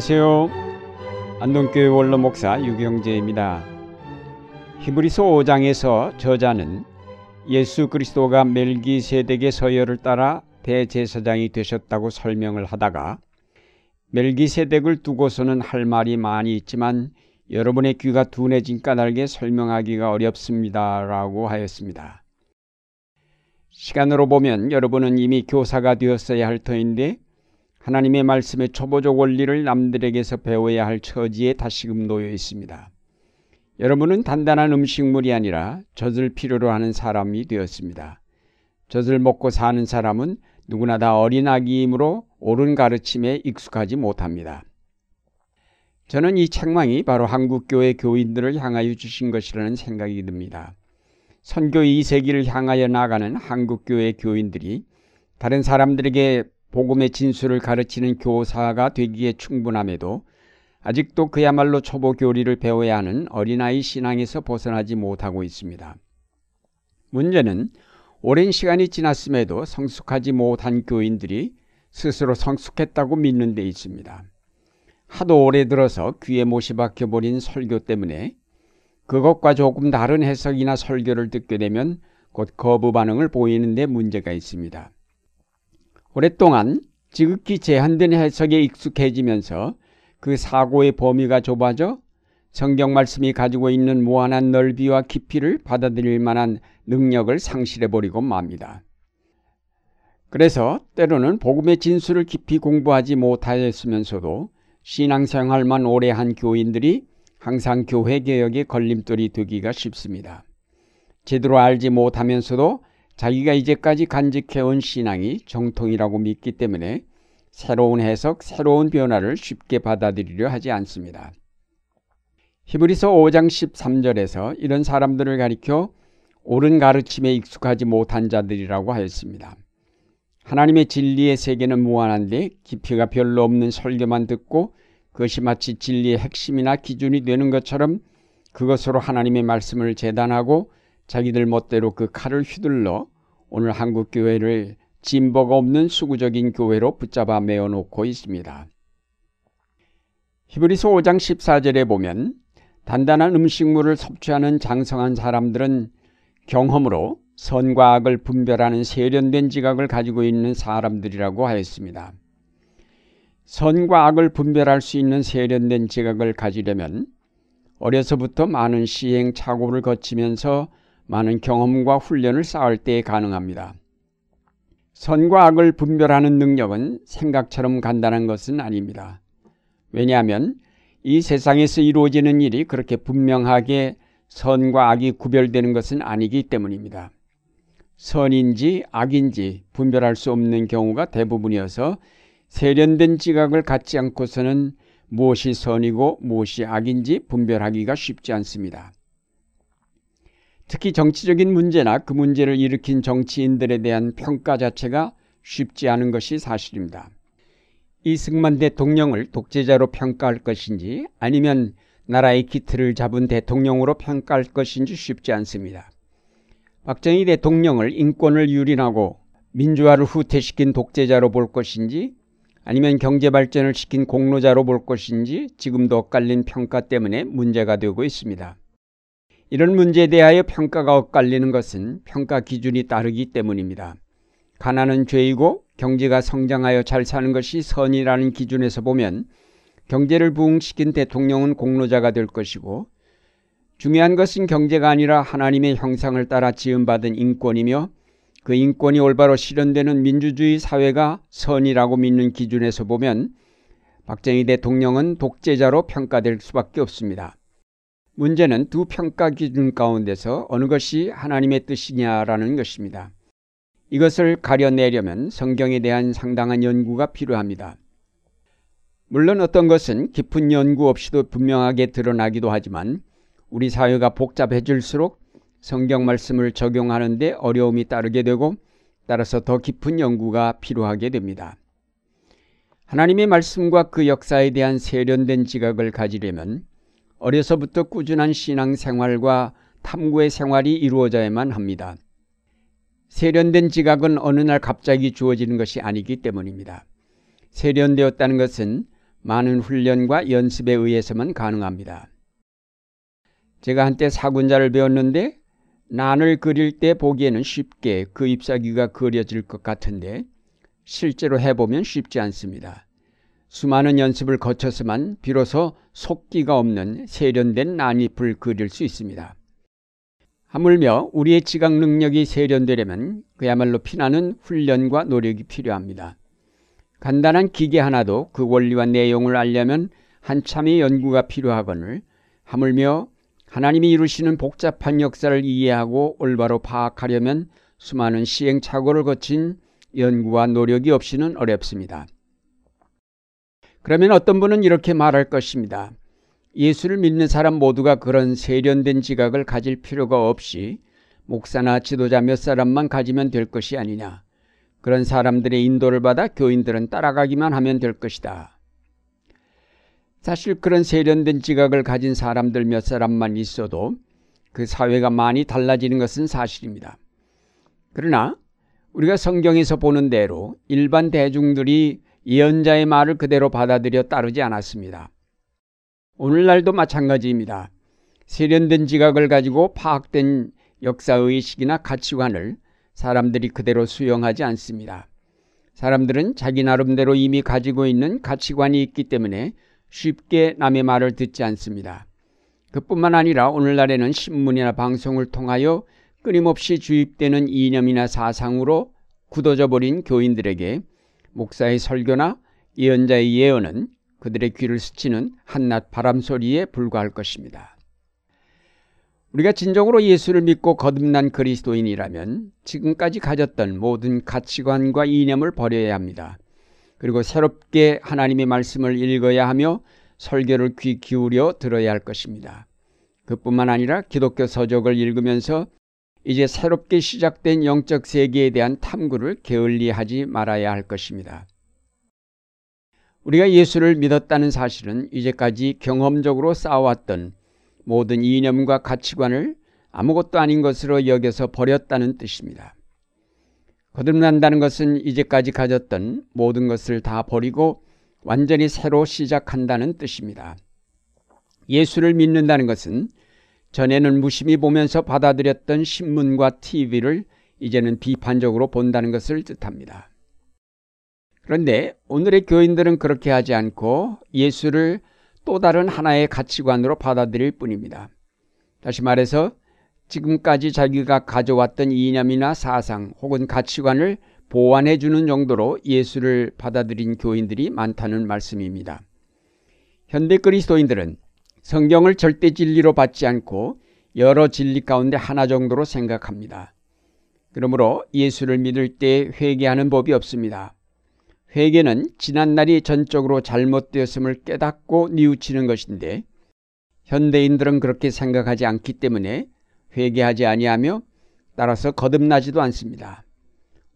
안녕하세요. 안동교회 원로 목사 유경재입니다. 히브리서 5장에서 저자는 예수 그리스도가 멜기세덱의 서열을 따라 대제사장이 되셨다고 설명을 하다가 멜기세덱을 두고서는 할 말이 많이 있지만 여러분의 귀가 둔해진 까닭에 설명하기가 어렵습니다라고 하였습니다. 시간으로 보면 여러분은 이미 교사가 되었어야 할 터인데 하나님의 말씀의 초보적 원리를 남들에게서 배워야 할 처지에 다시금 놓여 있습니다. 여러분은 단단한 음식물이 아니라 젖을 필요로 하는 사람이 되었습니다. 젖을 먹고 사는 사람은 누구나 다 어린 아기이므로 옳은 가르침에 익숙하지 못합니다. 저는 이 책망이 바로 한국교회 교인들을 향하여 주신 것이라는 생각이 듭니다. 선교 2세기를 향하여 나가는 한국교회 교인들이 다른 사람들에게 복음의 진수를 가르치는 교사가 되기에 충분함에도 아직도 그야말로 초보 교리를 배워야 하는 어린아이 신앙에서 벗어나지 못하고 있습니다. 문제는 오랜 시간이 지났음에도 성숙하지 못한 교인들이 스스로 성숙했다고 믿는 데 있습니다. 하도 오래 들어서 귀에 못이 박혀버린 설교 때문에 그것과 조금 다른 해석이나 설교를 듣게 되면 곧 거부 반응을 보이는 데 문제가 있습니다. 오랫동안 지극히 제한된 해석에 익숙해지면서 그 사고의 범위가 좁아져 성경 말씀이 가지고 있는 무한한 넓이와 깊이를 받아들일 만한 능력을 상실해버리고 맙니다. 그래서 때로는 복음의 진수를 깊이 공부하지 못하였으면서도 신앙생활만 오래 한 교인들이 항상 교회 개혁의 걸림돌이 되기가 쉽습니다. 제대로 알지 못하면서도 자기가 이제까지 간직해온 신앙이 정통이라고 믿기 때문에 새로운 해석, 새로운 변화를 쉽게 받아들이려 하지 않습니다. 히브리서 5장 13절에서 이런 사람들을 가리켜 옳은 가르침에 익숙하지 못한 자들이라고 하였습니다. 하나님의 진리의 세계는 무한한데 깊이가 별로 없는 설교만 듣고 그것이 마치 진리의 핵심이나 기준이 되는 것처럼 그것으로 하나님의 말씀을 재단하고 자기들 멋대로 그 칼을 휘둘러 오늘 한국 교회를 진보가 없는 수구적인 교회로 붙잡아 메어놓고 있습니다. 히브리서 5장 14절에 보면 단단한 음식물을 섭취하는 장성한 사람들은 경험으로 선과 악을 분별하는 세련된 지각을 가지고 있는 사람들이라고 하였습니다. 선과 악을 분별할 수 있는 세련된 지각을 가지려면 어려서부터 많은 시행착오를 거치면서 많은 경험과 훈련을 쌓을 때 가능합니다. 선과 악을 분별하는 능력은 생각처럼 간단한 것은 아닙니다. 왜냐하면 이 세상에서 이루어지는 일이 그렇게 분명하게 선과 악이 구별되는 것은 아니기 때문입니다. 선인지 악인지 분별할 수 없는 경우가 대부분이어서 세련된 지각을 갖지 않고서는 무엇이 선이고 무엇이 악인지 분별하기가 쉽지 않습니다. 특히 정치적인 문제나 그 문제를 일으킨 정치인들에 대한 평가 자체가 쉽지 않은 것이 사실입니다. 이승만 대통령을 독재자로 평가할 것인지 아니면 나라의 기틀을 잡은 대통령으로 평가할 것인지 쉽지 않습니다. 박정희 대통령을 인권을 유린하고 민주화를 후퇴시킨 독재자로 볼 것인지 아니면 경제 발전을 시킨 공로자로 볼 것인지 지금도 엇갈린 평가 때문에 문제가 되고 있습니다. 이런 문제에 대하여 평가가 엇갈리는 것은 평가 기준이 다르기 때문입니다. 가난은 죄이고 경제가 성장하여 잘 사는 것이 선이라는 기준에서 보면 경제를 부흥시킨 대통령은 공로자가 될 것이고 중요한 것은 경제가 아니라 하나님의 형상을 따라 지음받은 인권이며 그 인권이 올바로 실현되는 민주주의 사회가 선이라고 믿는 기준에서 보면 박정희 대통령은 독재자로 평가될 수밖에 없습니다. 문제는 두 평가 기준 가운데서 어느 것이 하나님의 뜻이냐라는 것입니다. 이것을 가려내려면 성경에 대한 상당한 연구가 필요합니다. 물론 어떤 것은 깊은 연구 없이도 분명하게 드러나기도 하지만 우리 사회가 복잡해질수록 성경 말씀을 적용하는데 어려움이 따르게 되고 따라서 더 깊은 연구가 필요하게 됩니다. 하나님의 말씀과 그 역사에 대한 세련된 지각을 가지려면 어려서부터 꾸준한 신앙 생활과 탐구의 생활이 이루어져야만 합니다. 세련된 지각은 어느 날 갑자기 주어지는 것이 아니기 때문입니다. 세련되었다는 것은 많은 훈련과 연습에 의해서만 가능합니다. 제가 한때 사군자를 배웠는데 난을 그릴 때 보기에는 쉽게 그 잎사귀가 그려질 것 같은데 실제로 해보면 쉽지 않습니다. 수많은 연습을 거쳐서만 비로소 속기가 없는 세련된 난잎을 그릴 수 있습니다. 하물며 우리의 지각 능력이 세련되려면 그야말로 피나는 훈련과 노력이 필요합니다. 간단한 기계 하나도 그 원리와 내용을 알려면 한참의 연구가 필요하거늘 하물며 하나님이 이루시는 복잡한 역사를 이해하고 올바로 파악하려면 수많은 시행착오를 거친 연구와 노력이 없이는 어렵습니다. 그러면 어떤 분은 이렇게 말할 것입니다. 예수를 믿는 사람 모두가 그런 세련된 지각을 가질 필요가 없이 목사나 지도자 몇 사람만 가지면 될 것이 아니냐. 그런 사람들의 인도를 받아 교인들은 따라가기만 하면 될 것이다. 사실 그런 세련된 지각을 가진 사람들 몇 사람만 있어도 그 사회가 많이 달라지는 것은 사실입니다. 그러나 우리가 성경에서 보는 대로 일반 대중들이 예언자의 말을 그대로 받아들여 따르지 않았습니다. 오늘날도 마찬가지입니다. 세련된 지각을 가지고 파악된 역사의식이나 가치관을 사람들이 그대로 수용하지 않습니다. 사람들은 자기 나름대로 이미 가지고 있는 가치관이 있기 때문에 쉽게 남의 말을 듣지 않습니다. 그뿐만 아니라 오늘날에는 신문이나 방송을 통하여 끊임없이 주입되는 이념이나 사상으로 굳어져 버린 교인들에게 목사의 설교나 예언자의 예언은 그들의 귀를 스치는 한낱 바람 소리에 불과할 것입니다. 우리가 진정으로 예수를 믿고 거듭난 그리스도인이라면 지금까지 가졌던 모든 가치관과 이념을 버려야 합니다. 그리고 새롭게 하나님의 말씀을 읽어야 하며 설교를 귀 기울여 들어야 할 것입니다. 그뿐만 아니라 기독교 서적을 읽으면서 이제 새롭게 시작된 영적 세계에 대한 탐구를 게을리하지 말아야 할 것입니다. 우리가 예수를 믿었다는 사실은 이제까지 경험적으로 쌓아왔던 모든 이념과 가치관을 아무것도 아닌 것으로 여겨서 버렸다는 뜻입니다. 거듭난다는 것은 이제까지 가졌던 모든 것을 다 버리고 완전히 새로 시작한다는 뜻입니다. 예수를 믿는다는 것은 전에는 무심히 보면서 받아들였던 신문과 TV를 이제는 비판적으로 본다는 것을 뜻합니다. 그런데 오늘의 교인들은 그렇게 하지 않고 예수를 또 다른 하나의 가치관으로 받아들일 뿐입니다. 다시 말해서 지금까지 자기가 가져왔던 이념이나 사상 혹은 가치관을 보완해 주는 정도로 예수를 받아들인 교인들이 많다는 말씀입니다. 현대 그리스도인들은 성경을 절대 진리로 받지 않고 여러 진리 가운데 하나 정도로 생각합니다. 그러므로 예수를 믿을 때 회개하는 법이 없습니다. 회개는 지난날이 전적으로 잘못되었음을 깨닫고 뉘우치는 것인데 현대인들은 그렇게 생각하지 않기 때문에 회개하지 아니하며 따라서 거듭나지도 않습니다.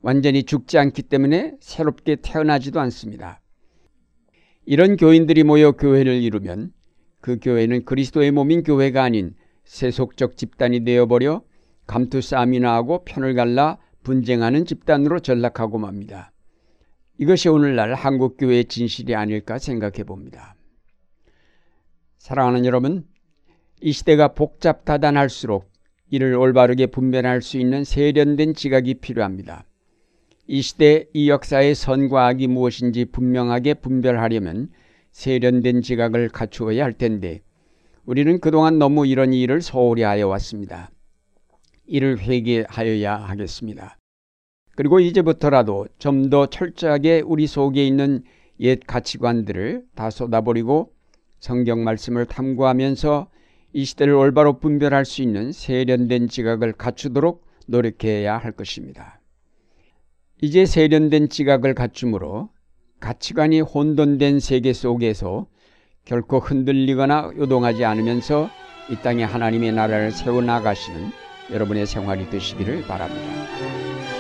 완전히 죽지 않기 때문에 새롭게 태어나지도 않습니다. 이런 교인들이 모여 교회를 이루면 그 교회는 그리스도의 몸인 교회가 아닌 세속적 집단이 되어버려 감투싸움이나 하고 편을 갈라 분쟁하는 집단으로 전락하고 맙니다. 이것이 오늘날 한국교회의 진실이 아닐까 생각해 봅니다. 사랑하는 여러분, 이 시대가 복잡다단할수록 이를 올바르게 분별할 수 있는 세련된 지각이 필요합니다. 이 시대 이 역사의 선과 악이 무엇인지 분명하게 분별하려면 세련된 지각을 갖추어야 할 텐데 우리는 그동안 너무 이런 일을 소홀히 하여 왔습니다. 이를 회개하여야 하겠습니다. 그리고 이제부터라도 좀 더 철저하게 우리 속에 있는 옛 가치관들을 다 쏟아버리고 성경 말씀을 탐구하면서 이 시대를 올바로 분별할 수 있는 세련된 지각을 갖추도록 노력해야 할 것입니다. 이제 세련된 지각을 갖춤으로 가치관이 혼돈된 세계 속에서 결코 흔들리거나 요동하지 않으면서 이 땅에 하나님의 나라를 세워나가시는 여러분의 생활이 되시기를 바랍니다.